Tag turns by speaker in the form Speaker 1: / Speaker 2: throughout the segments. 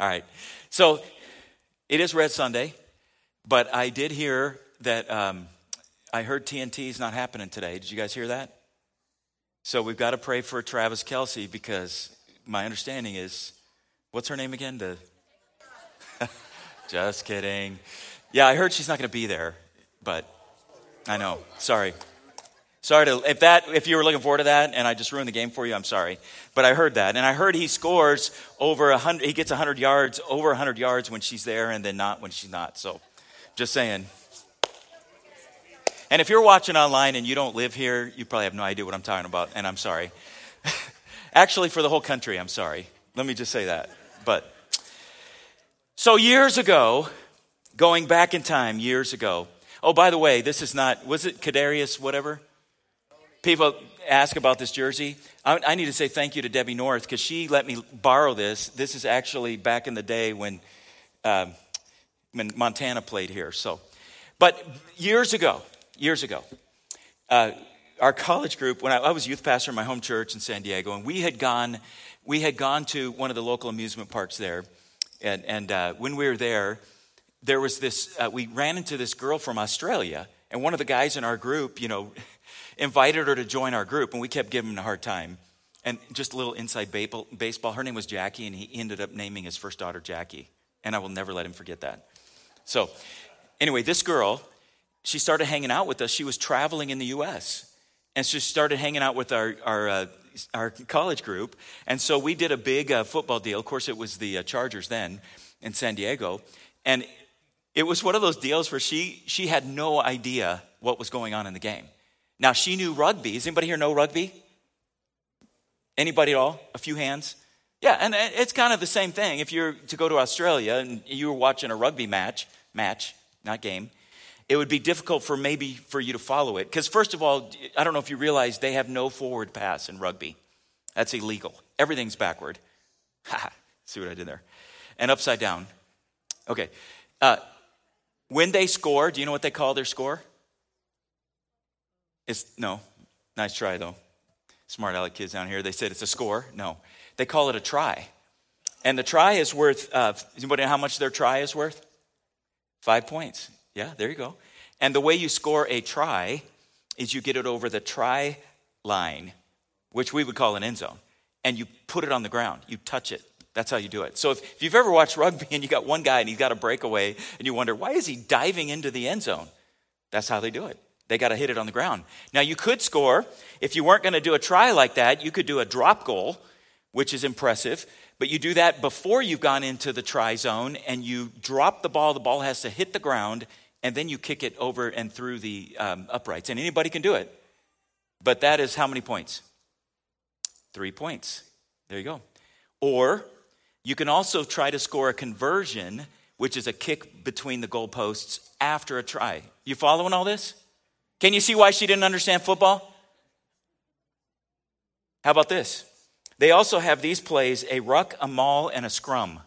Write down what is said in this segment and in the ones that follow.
Speaker 1: All right. So it is Red Sunday, but I did hear that um, I heard TNT is not happening today. Did you guys hear that? So we've got to pray for Travis Kelce because my understanding is, what's her name again? The just kidding. Yeah, I heard she's not going to be there, but I know. Sorry. Sorry to if that if you were looking forward to that and I just ruined the game for you, I'm sorry. But I heard that. And I heard he scores over 100 he gets 100 yards, over 100 yards when she's there and then not when she's not. So just saying. And if you're watching online and you don't live here, you probably have no idea what I'm talking about and I'm sorry. Actually for the whole country, I'm sorry. Let me just say that. But so years ago, going back in time years ago. Oh, by the way, this is not was it Kadarius whatever? People ask about this jersey, I, I, need to say thank you to Debbie North because she let me borrow this. This is actually back in the day when, um, when Montana played here. So, but years ago, years ago, uh, our college group, when I, I, was youth pastor in my home church in San Diego, and we had gone, we had gone to one of the local amusement parks there, and, and uh, when we were there, there was this. Uh, we ran into this girl from Australia, and one of the guys in our group, you know invited her to join our group, and we kept giving him a hard time. And just a little inside baseball. Her name was Jackie, and he ended up naming his first daughter Jackie. And I will never let him forget that. So, anyway, this girl, she started hanging out with us. She was traveling in the U.S. And she started hanging out with our, our, uh, our college group. And so we did a big uh, football deal. Of course, it was the uh, Chargers then in San Diego. And it was one of those deals where she, she had no idea what was going on in the game. Now, she knew rugby. Does anybody here know rugby? Anybody at all? A few hands? Yeah, and it's kind of the same thing. If you're to go to Australia and you were watching a rugby match, match, not game, it would be difficult for maybe for you to follow it. Because first of all, I don't know if you realize they have no forward pass in rugby. That's illegal. Everything's backward. See what I did there? And upside down. Okay. Uh, when they score, do you know what they call their score? It's no, nice try though. Smart aleck kids down here, they said it's a score. No, they call it a try. And the try is worth, uh, anybody know how much their try is worth? Five points. Yeah, there you go. And the way you score a try is you get it over the try line, which we would call an end zone, and you put it on the ground. You touch it. That's how you do it. So if, if you've ever watched rugby and you got one guy and he's got a breakaway and you wonder, why is he diving into the end zone? That's how they do it. They got to hit it on the ground. Now, you could score. If you weren't going to do a try like that, you could do a drop goal, which is impressive. But you do that before you've gone into the try zone and you drop the ball. The ball has to hit the ground and then you kick it over and through the um, uprights. And anybody can do it. But that is how many points? Three points. There you go. Or you can also try to score a conversion, which is a kick between the goalposts after a try. You following all this? Can you see why she didn't understand football? How about this? They also have these plays a ruck, a maul, and a scrum.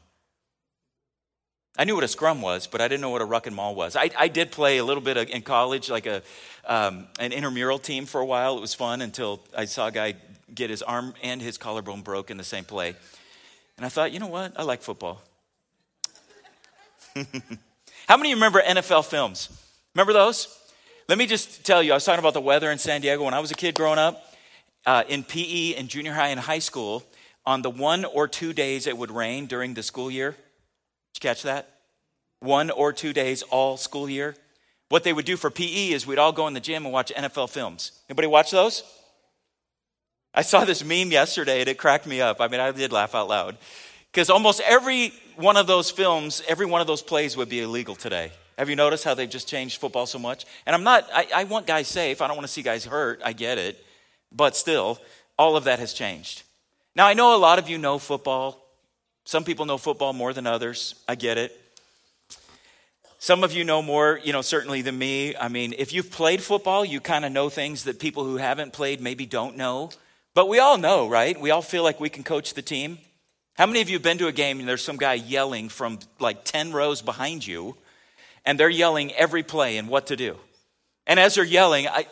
Speaker 1: I knew what a scrum was, but I didn't know what a ruck and maul was. I, I did play a little bit in college, like a, um, an intramural team for a while. It was fun until I saw a guy get his arm and his collarbone broke in the same play. And I thought, you know what? I like football. How many of you remember NFL films? Remember those? Let me just tell you, I was talking about the weather in San Diego. When I was a kid growing up, uh, in PE in junior high and high school, on the one or two days it would rain during the school year, did you catch that? One or two days all school year. What they would do for PE is we'd all go in the gym and watch NFL films. Anybody watch those? I saw this meme yesterday and it cracked me up. I mean, I did laugh out loud. Because almost every one of those films, every one of those plays would be illegal today. Have you noticed how they've just changed football so much? And I'm not, I, I want guys safe. I don't want to see guys hurt. I get it. But still, all of that has changed. Now, I know a lot of you know football. Some people know football more than others. I get it. Some of you know more, you know, certainly than me. I mean, if you've played football, you kind of know things that people who haven't played maybe don't know. But we all know, right? We all feel like we can coach the team. How many of you have been to a game and there's some guy yelling from like 10 rows behind you and they're yelling every play and what to do. And as they're yelling, I,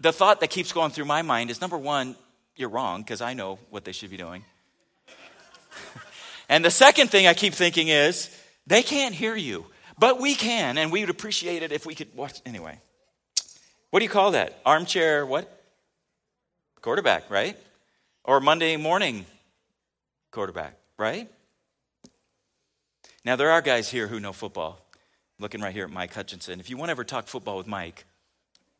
Speaker 1: the thought that keeps going through my mind is number one, you're wrong because I know what they should be doing. And the second thing I keep thinking is, they can't hear you, but we can, and we would appreciate it if we could watch. Anyway, what do you call that? Armchair, what? Quarterback, right? Or Monday morning quarterback, right? Now, there are guys here who know football. Looking right here at Mike Hutchinson. If you want to ever talk football with Mike,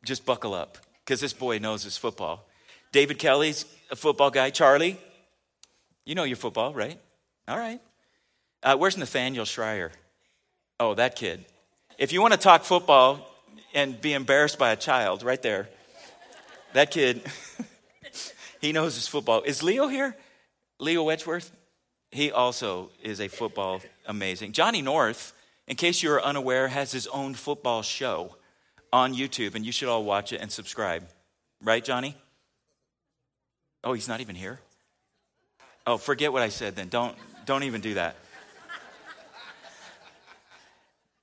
Speaker 1: just buckle up because this boy knows his football. David Kelly's a football guy. Charlie, you know your football, right? All right. Uh, where's Nathaniel Schreier? Oh, that kid. If you want to talk football and be embarrassed by a child, right there, that kid, he knows his football. Is Leo here? Leo Wedgeworth? He also is a football amazing. Johnny North, in case you're unaware, has his own football show on YouTube, and you should all watch it and subscribe. Right, Johnny? Oh, he's not even here? Oh, forget what I said then. Don't, don't even do that.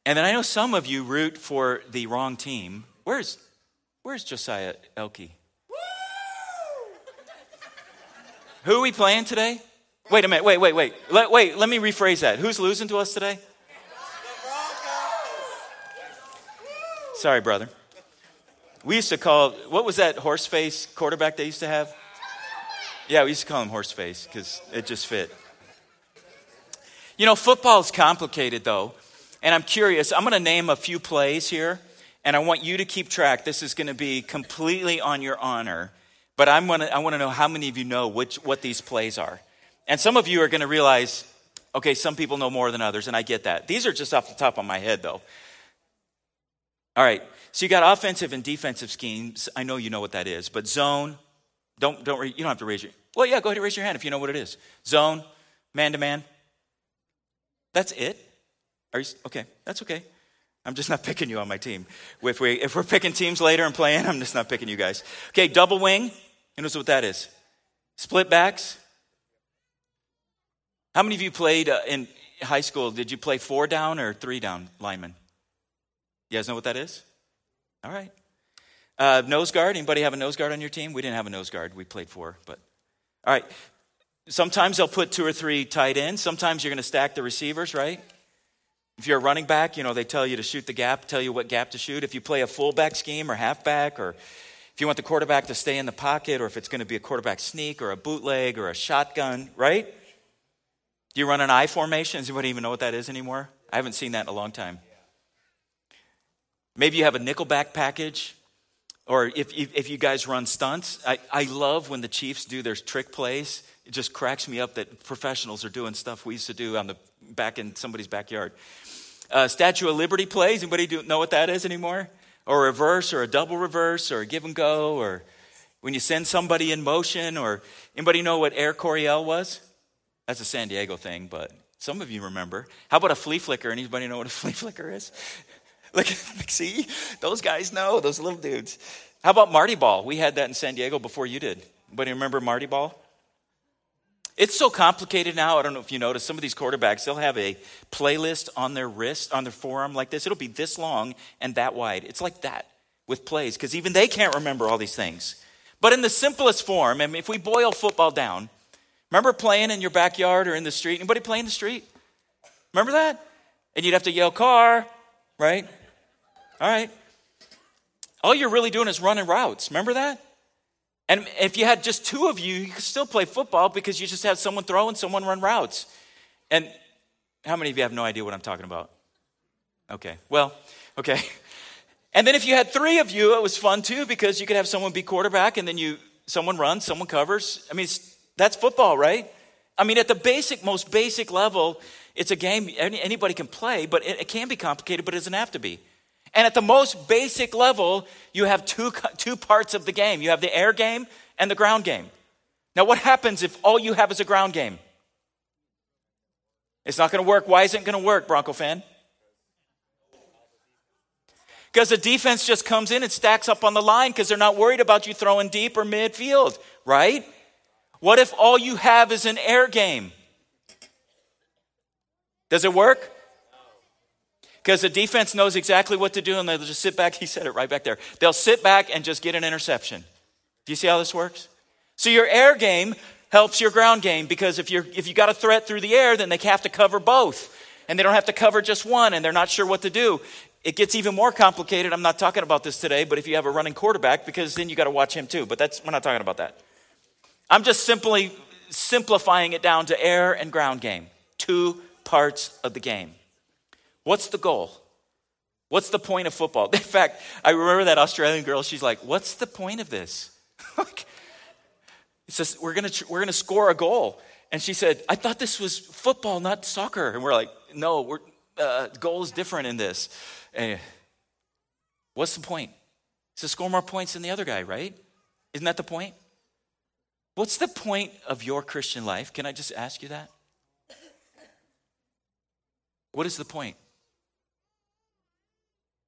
Speaker 1: And then I know some of you root for the wrong team. Where's, where's Josiah Elke? Who are we playing today? Wait a minute, wait, wait, wait. Let, wait, let me rephrase that. Who's losing to us today? Sorry, brother. We used to call, what was that horse face quarterback they used to have? Yeah, we used to call him horse face because it just fit. You know, football's complicated though. And I'm curious, I'm going to name a few plays here, and I want you to keep track. This is going to be completely on your honor. But I'm gonna, I want to know how many of you know which, what these plays are. And some of you are going to realize, okay, some people know more than others, and I get that. These are just off the top of my head, though. All right, so you got offensive and defensive schemes. I know you know what that is, but zone, don't, don't, you don't have to raise your, well, yeah, go ahead and raise your hand if you know what it is. Zone, man to man. That's it? Are you, okay, that's okay. I'm just not picking you on my team. If, we, if we're picking teams later and playing, I'm just not picking you guys. Okay, double wing. You know what that is? Split backs. How many of you played uh, in high school? Did you play four down or three down lineman? You guys know what that is? All right. Uh, nose guard. Anybody have a nose guard on your team? We didn't have a nose guard. We played four, but all right. Sometimes they'll put two or three tight ends. Sometimes you're going to stack the receivers, right? If you're a running back, you know they tell you to shoot the gap, tell you what gap to shoot. If you play a fullback scheme or halfback, or if you want the quarterback to stay in the pocket, or if it's going to be a quarterback sneak or a bootleg or a shotgun, right? Do you run an I formation? Does anybody even know what that is anymore? I haven't seen that in a long time. Maybe you have a nickelback package, or if, if, if you guys run stunts. I, I love when the Chiefs do their trick plays. It just cracks me up that professionals are doing stuff we used to do on the back in somebody's backyard. Uh, Statue of Liberty plays. Anybody do, know what that is anymore? Or a reverse, or a double reverse, or a give and go, or when you send somebody in motion, or anybody know what Air Coryell was? That's a San Diego thing, but some of you remember. How about a flea flicker? Anybody know what a flea flicker is? Look, see, those guys know, those little dudes. How about Marty Ball? We had that in San Diego before you did. Anybody remember Marty Ball? It's so complicated now. I don't know if you notice some of these quarterbacks, they'll have a playlist on their wrist, on their forearm like this. It'll be this long and that wide. It's like that with plays because even they can't remember all these things. But in the simplest form, I mean, if we boil football down, Remember playing in your backyard or in the street? Anybody play in the street? Remember that? And you'd have to yell, car, right? All right. All you're really doing is running routes. Remember that? And if you had just two of you, you could still play football because you just had someone throw and someone run routes. And how many of you have no idea what I'm talking about? Okay. Well, okay. And then if you had three of you, it was fun too because you could have someone be quarterback and then you someone runs, someone covers. I mean, that's football, right? I mean, at the basic, most basic level, it's a game anybody can play, but it, can be complicated, but it doesn't have to be. And at the most basic level, you have two, two parts of the game you have the air game and the ground game. Now, what happens if all you have is a ground game? It's not going to work. Why isn't it going to work, Bronco fan? Because the defense just comes in and stacks up on the line because they're not worried about you throwing deep or midfield, right? What if all you have is an air game? Does it work? Because the defense knows exactly what to do and they'll just sit back. He said it right back there. They'll sit back and just get an interception. Do you see how this works? So your air game helps your ground game because if, you're, if you got a threat through the air, then they have to cover both. And they don't have to cover just one, and they're not sure what to do. It gets even more complicated. I'm not talking about this today, but if you have a running quarterback, because then you got to watch him too. But that's, we're not talking about that. I'm just simply simplifying it down to air and ground game, two parts of the game. What's the goal? What's the point of football? In fact, I remember that Australian girl, she's like, What's the point of this? It says, we're gonna, we're gonna score a goal. And she said, I thought this was football, not soccer. And we're like, No, we're, uh, goal is different in this. And what's the point? To score more points than the other guy, right? Isn't that the point? What's the point of your Christian life? Can I just ask you that? What is the point?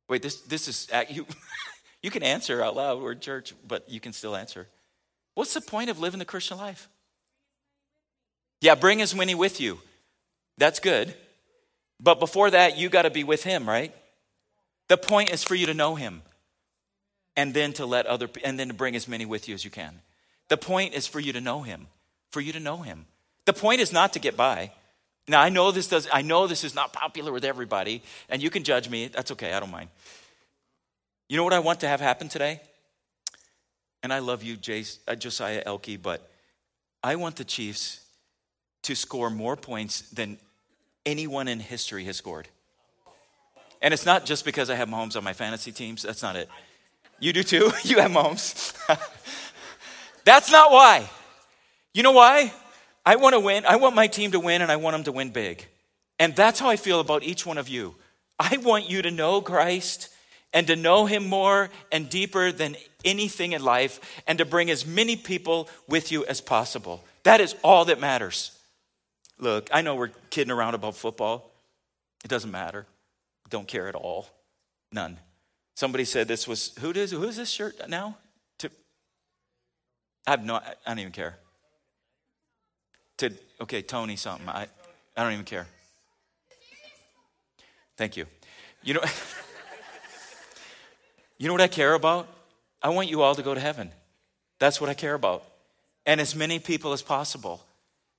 Speaker 1: Wait, this, this is, uh, you, you can answer out loud. We're in church, but you can still answer. What's the point of living the Christian life? Yeah, bring as many with you. That's good. But before that, you got to be with him, right? The point is for you to know him and then to let other and then to bring as many with you as you can. The point is for you to know him, for you to know him. The point is not to get by. Now I know this does I know this is not popular with everybody and you can judge me. That's okay. I don't mind. You know what I want to have happen today? And I love you, Jace, uh, Josiah Elke, but I want the Chiefs to score more points than anyone in history has scored. And it's not just because I have Mahomes on my fantasy teams. That's not it. You do too? You have Mahomes. That's not why. You know why? I want to win. I want my team to win and I want them to win big. And that's how I feel about each one of you. I want you to know Christ and to know him more and deeper than anything in life and to bring as many people with you as possible. That is all that matters. Look, I know we're kidding around about football. It doesn't matter. Don't care at all. None. Somebody said this was who does who is this shirt now? To I have no I don't even care. To okay, Tony something. I I don't even care. Thank you. You know You know what I care about? I want you all to go to heaven. That's what I care about. And as many people as possible.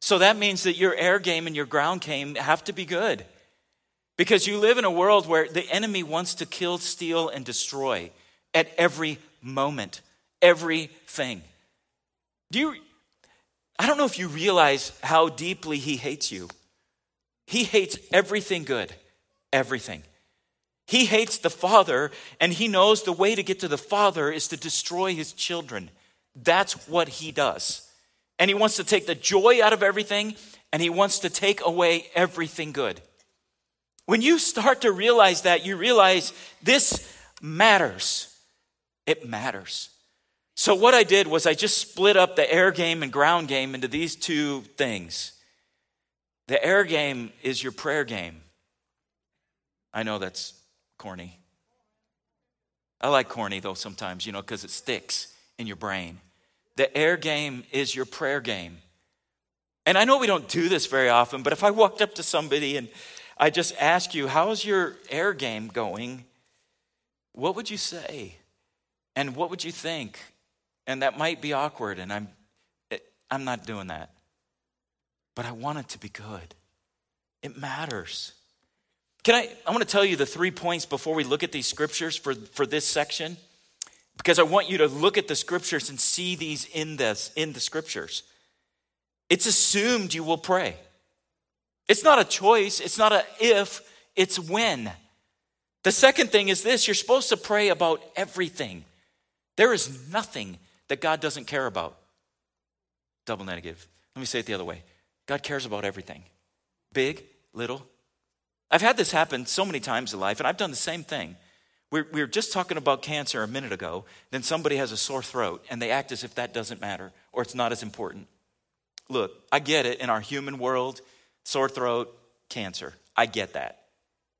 Speaker 1: So that means that your air game and your ground game have to be good. Because you live in a world where the enemy wants to kill, steal, and destroy at every moment, everything. Do you, I don't know if you realize how deeply he hates you. He hates everything good, everything. He hates the Father, and he knows the way to get to the Father is to destroy his children. That's what he does and he wants to take the joy out of everything and he wants to take away everything good. When you start to realize that, you realize this matters. It matters. So, what I did was I just split up the air game and ground game into these two things. The air game is your prayer game. I know that's corny. I like corny though sometimes, you know, because it sticks in your brain. The air game is your prayer game. And I know we don't do this very often, but if I walked up to somebody and I just asked you, how's your air game going? What would you say? And what would you think? And that might be awkward, and I'm, I'm not doing that. But I want it to be good. It matters. Can I? I want to tell you the three points before we look at these scriptures for, for this section because I want you to look at the scriptures and see these in this in the scriptures. It's assumed you will pray. It's not a choice, it's not a if, it's when. The second thing is this, you're supposed to pray about everything. There is nothing that God doesn't care about. Double negative. Let me say it the other way. God cares about everything. Big, little. I've had this happen so many times in life and I've done the same thing. We're, we were just talking about cancer a minute ago. Then somebody has a sore throat and they act as if that doesn't matter or it's not as important. Look, I get it in our human world, sore throat, cancer. I get that.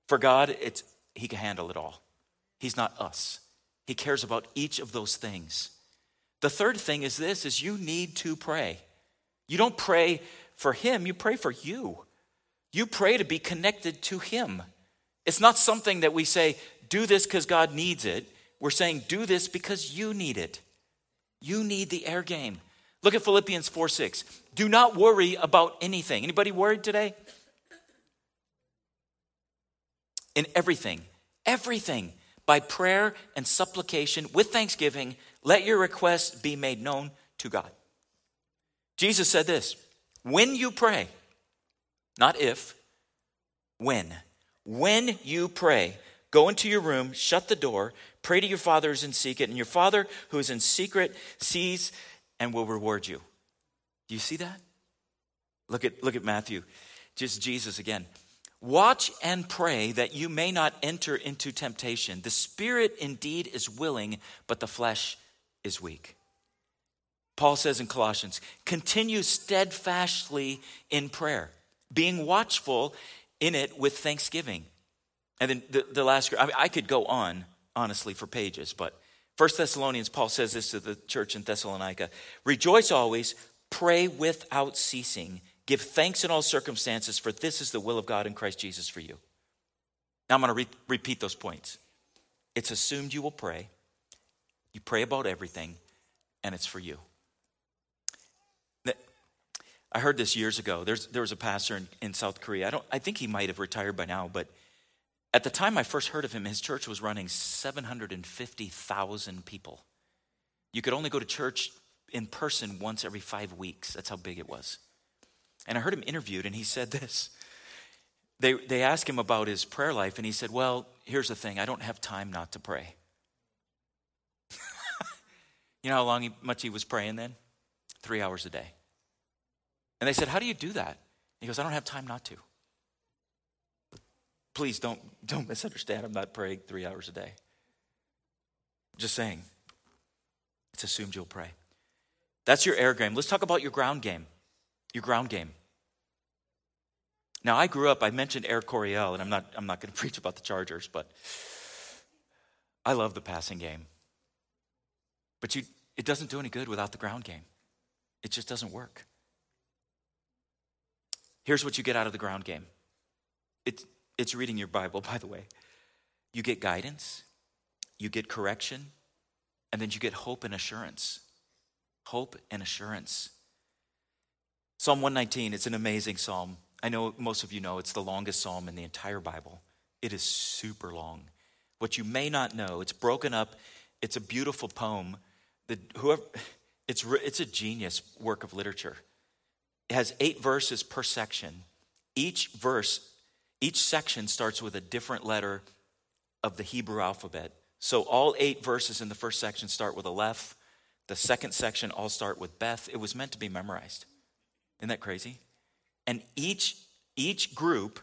Speaker 1: For God, it's He can handle it all. He's not us. He cares about each of those things. The third thing is this is you need to pray. You don't pray for him, you pray for you. You pray to be connected to him. It's not something that we say, do this because God needs it. We're saying, do this because you need it. You need the air game. Look at Philippians 4 6. Do not worry about anything. Anybody worried today? In everything, everything, by prayer and supplication with thanksgiving, let your requests be made known to God. Jesus said this when you pray, not if, when. When you pray, go into your room, shut the door, pray to your Father who's in secret, and your Father who is in secret sees and will reward you. Do you see that? Look at, look at Matthew, just Jesus again. Watch and pray that you may not enter into temptation. The spirit indeed is willing, but the flesh is weak. Paul says in Colossians, continue steadfastly in prayer, being watchful in it with thanksgiving. And then the, the last, I, mean, I could go on, honestly, for pages, but First Thessalonians, Paul says this to the church in Thessalonica Rejoice always, pray without ceasing, give thanks in all circumstances, for this is the will of God in Christ Jesus for you. Now I'm going to re- repeat those points. It's assumed you will pray, you pray about everything, and it's for you. I heard this years ago. There's, there was a pastor in, in South Korea. I, don't, I think he might have retired by now, but at the time I first heard of him, his church was running 750,000 people. You could only go to church in person once every five weeks. That's how big it was. And I heard him interviewed, and he said this. They, they asked him about his prayer life, and he said, Well, here's the thing I don't have time not to pray. You know how long he, much he was praying then? Three hours a day. And they said, How do you do that? He goes, I don't have time not to. Please don't, don't misunderstand. I'm not praying three hours a day. Just saying. It's assumed you'll pray. That's your air game. Let's talk about your ground game. Your ground game. Now, I grew up, I mentioned Air Coryell, and I'm not, I'm not going to preach about the Chargers, but I love the passing game. But you, it doesn't do any good without the ground game, it just doesn't work. Here's what you get out of the ground game it's, it's reading your Bible, by the way. You get guidance, you get correction, and then you get hope and assurance. Hope and assurance. Psalm 119, it's an amazing psalm. I know most of you know it's the longest psalm in the entire Bible. It is super long. What you may not know, it's broken up, it's a beautiful poem. That whoever, it's, it's a genius work of literature. It has eight verses per section. Each verse, each section starts with a different letter of the Hebrew alphabet. So all eight verses in the first section start with Aleph. The second section all start with Beth. It was meant to be memorized. Isn't that crazy? And each each group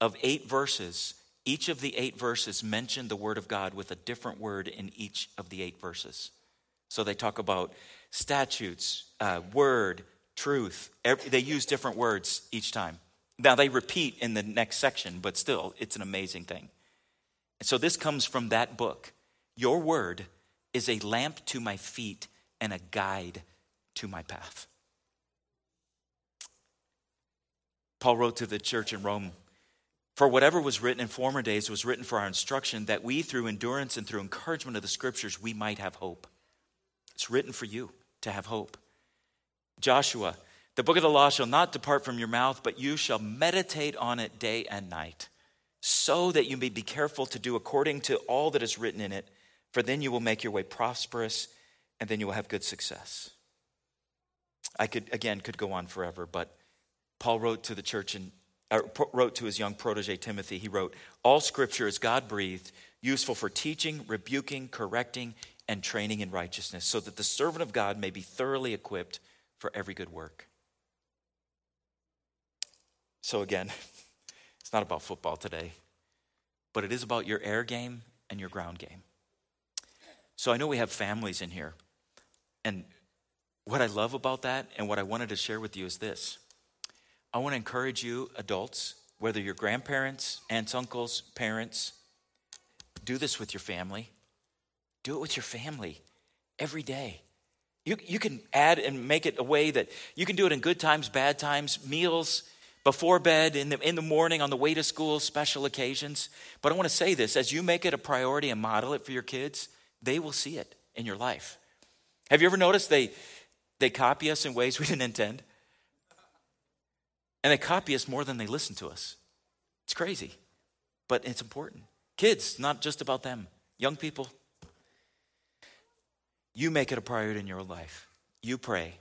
Speaker 1: of eight verses, each of the eight verses mentioned the word of God with a different word in each of the eight verses. So they talk about statutes, uh, word, truth. Every, they use different words each time. Now they repeat in the next section, but still, it's an amazing thing. And so this comes from that book. Your word is a lamp to my feet and a guide to my path. Paul wrote to the church in Rome For whatever was written in former days was written for our instruction, that we, through endurance and through encouragement of the scriptures, we might have hope. It's written for you to have hope. Joshua, the book of the law shall not depart from your mouth, but you shall meditate on it day and night, so that you may be careful to do according to all that is written in it, for then you will make your way prosperous and then you will have good success. I could, again, could go on forever, but Paul wrote to the church and wrote to his young protege Timothy, he wrote, All scripture is God breathed, useful for teaching, rebuking, correcting, and training in righteousness, so that the servant of God may be thoroughly equipped for every good work. So, again, it's not about football today, but it is about your air game and your ground game. So, I know we have families in here. And what I love about that and what I wanted to share with you is this I want to encourage you, adults, whether you're grandparents, aunts, uncles, parents, do this with your family. Do it with your family every day. You, you can add and make it a way that you can do it in good times, bad times, meals, before bed, in the, in the morning, on the way to school, special occasions. But I want to say this as you make it a priority and model it for your kids, they will see it in your life. Have you ever noticed they, They copy us in ways we didn't intend. And they copy us more than they listen to us. It's crazy, but it's important. Kids, not just about them. Young people, you make it a priority in your life. You pray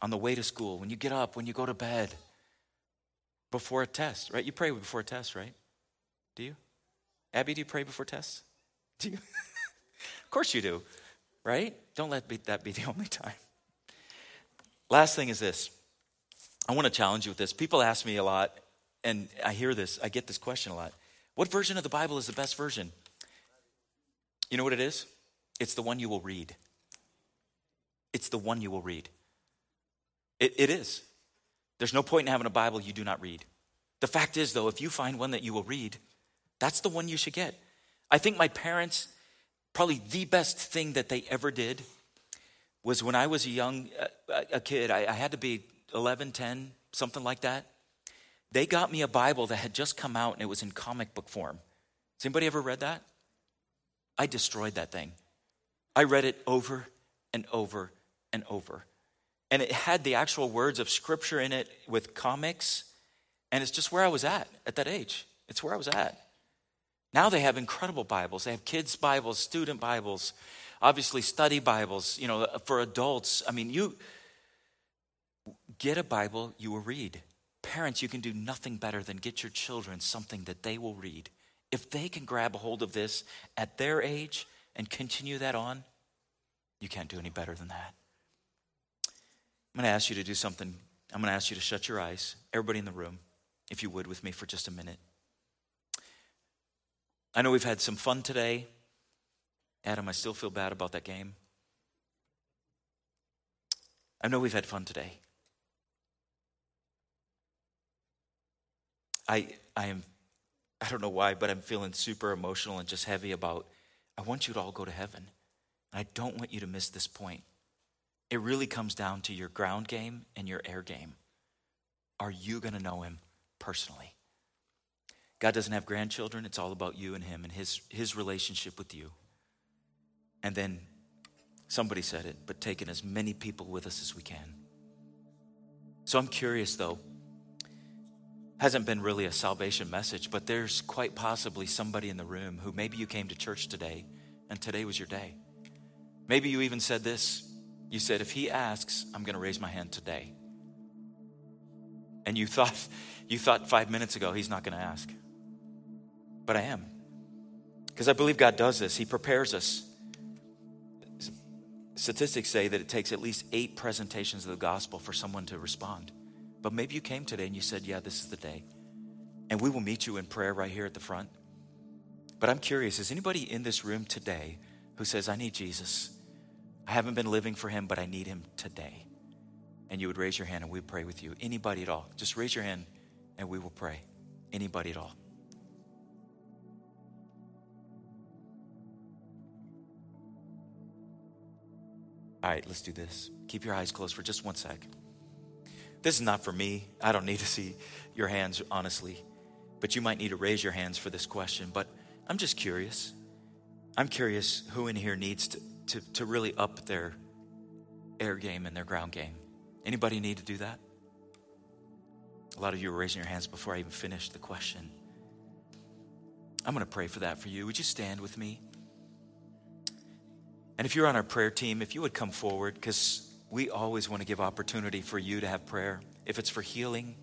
Speaker 1: on the way to school, when you get up, when you go to bed, before a test, right? You pray before a test, right? Do you? Abby, do you pray before tests? Do you? of course you do, right? Don't let that be the only time. Last thing is this I want to challenge you with this. People ask me a lot, and I hear this, I get this question a lot. What version of the Bible is the best version? You know what it is? It's the one you will read. It's the one you will read. It, it is. There's no point in having a Bible you do not read. The fact is, though, if you find one that you will read, that's the one you should get. I think my parents, probably the best thing that they ever did was when I was a young uh, a kid, I, I had to be 11, 10, something like that. They got me a Bible that had just come out and it was in comic book form. Has anybody ever read that? I destroyed that thing. I read it over and over and over. And it had the actual words of scripture in it with comics. And it's just where I was at at that age. It's where I was at. Now they have incredible Bibles. They have kids' Bibles, student Bibles, obviously study Bibles, you know, for adults. I mean, you get a Bible you will read. Parents, you can do nothing better than get your children something that they will read. If they can grab a hold of this at their age and continue that on, you can't do any better than that. I'm going to ask you to do something. I'm going to ask you to shut your eyes, everybody in the room, if you would, with me for just a minute. I know we've had some fun today. Adam, I still feel bad about that game. I know we've had fun today. I, I am, I don't know why, but I'm feeling super emotional and just heavy about, I want you to all go to heaven. I don't want you to miss this point. It really comes down to your ground game and your air game. Are you going to know him personally? God doesn't have grandchildren. It's all about you and him and his, his relationship with you. And then somebody said it, but taking as many people with us as we can. So I'm curious though. Hasn't been really a salvation message, but there's quite possibly somebody in the room who maybe you came to church today and today was your day. Maybe you even said this. You said, if he asks, I'm going to raise my hand today. And you thought, you thought five minutes ago, he's not going to ask. But I am. Because I believe God does this. He prepares us. Statistics say that it takes at least eight presentations of the gospel for someone to respond. But maybe you came today and you said, Yeah, this is the day. And we will meet you in prayer right here at the front. But I'm curious is anybody in this room today who says, I need Jesus. I haven't been living for him, but I need him today. And you would raise your hand and we'd pray with you. Anybody at all. Just raise your hand and we will pray. Anybody at all. All right, let's do this. Keep your eyes closed for just one sec. This is not for me. I don't need to see your hands, honestly. But you might need to raise your hands for this question. But I'm just curious. I'm curious who in here needs to, to, to really up their air game and their ground game. Anybody need to do that? A lot of you are raising your hands before I even finished the question. I'm going to pray for that for you. Would you stand with me? And if you're on our prayer team, if you would come forward, because we always want to give opportunity for you to have prayer. If it's for healing,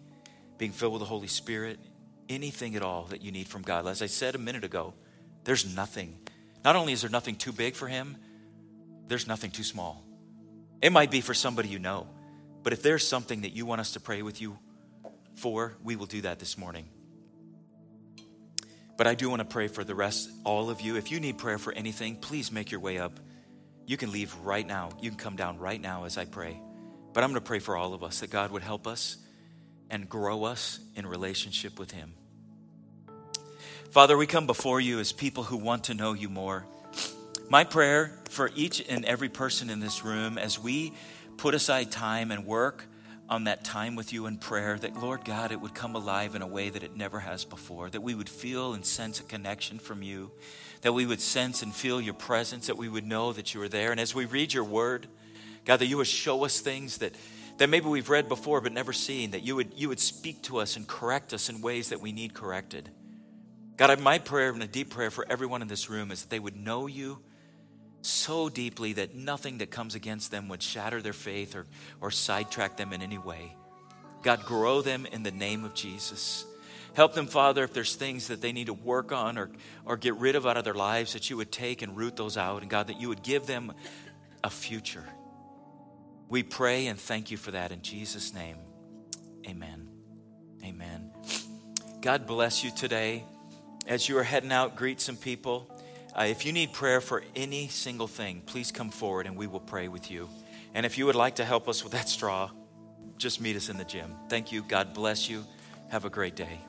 Speaker 1: being filled with the Holy Spirit, anything at all that you need from God. As I said a minute ago, there's nothing not only is there nothing too big for him, there's nothing too small. It might be for somebody you know, but if there's something that you want us to pray with you for, we will do that this morning. But I do want to pray for the rest, all of you. If you need prayer for anything, please make your way up. You can leave right now. You can come down right now as I pray. But I'm going to pray for all of us that God would help us and grow us in relationship with Him. Father, we come before you as people who want to know you more. My prayer for each and every person in this room as we put aside time and work on that time with you in prayer, that Lord God, it would come alive in a way that it never has before, that we would feel and sense a connection from you, that we would sense and feel your presence, that we would know that you are there. And as we read your word, God, that you would show us things that, that maybe we've read before but never seen, that you would, you would speak to us and correct us in ways that we need corrected. God, my prayer and a deep prayer for everyone in this room is that they would know you so deeply that nothing that comes against them would shatter their faith or, or sidetrack them in any way. God, grow them in the name of Jesus. Help them, Father, if there's things that they need to work on or, or get rid of out of their lives, that you would take and root those out. And God, that you would give them a future. We pray and thank you for that in Jesus' name. Amen. Amen. God bless you today. As you are heading out, greet some people. Uh, if you need prayer for any single thing, please come forward and we will pray with you. And if you would like to help us with that straw, just meet us in the gym. Thank you. God bless you. Have a great day.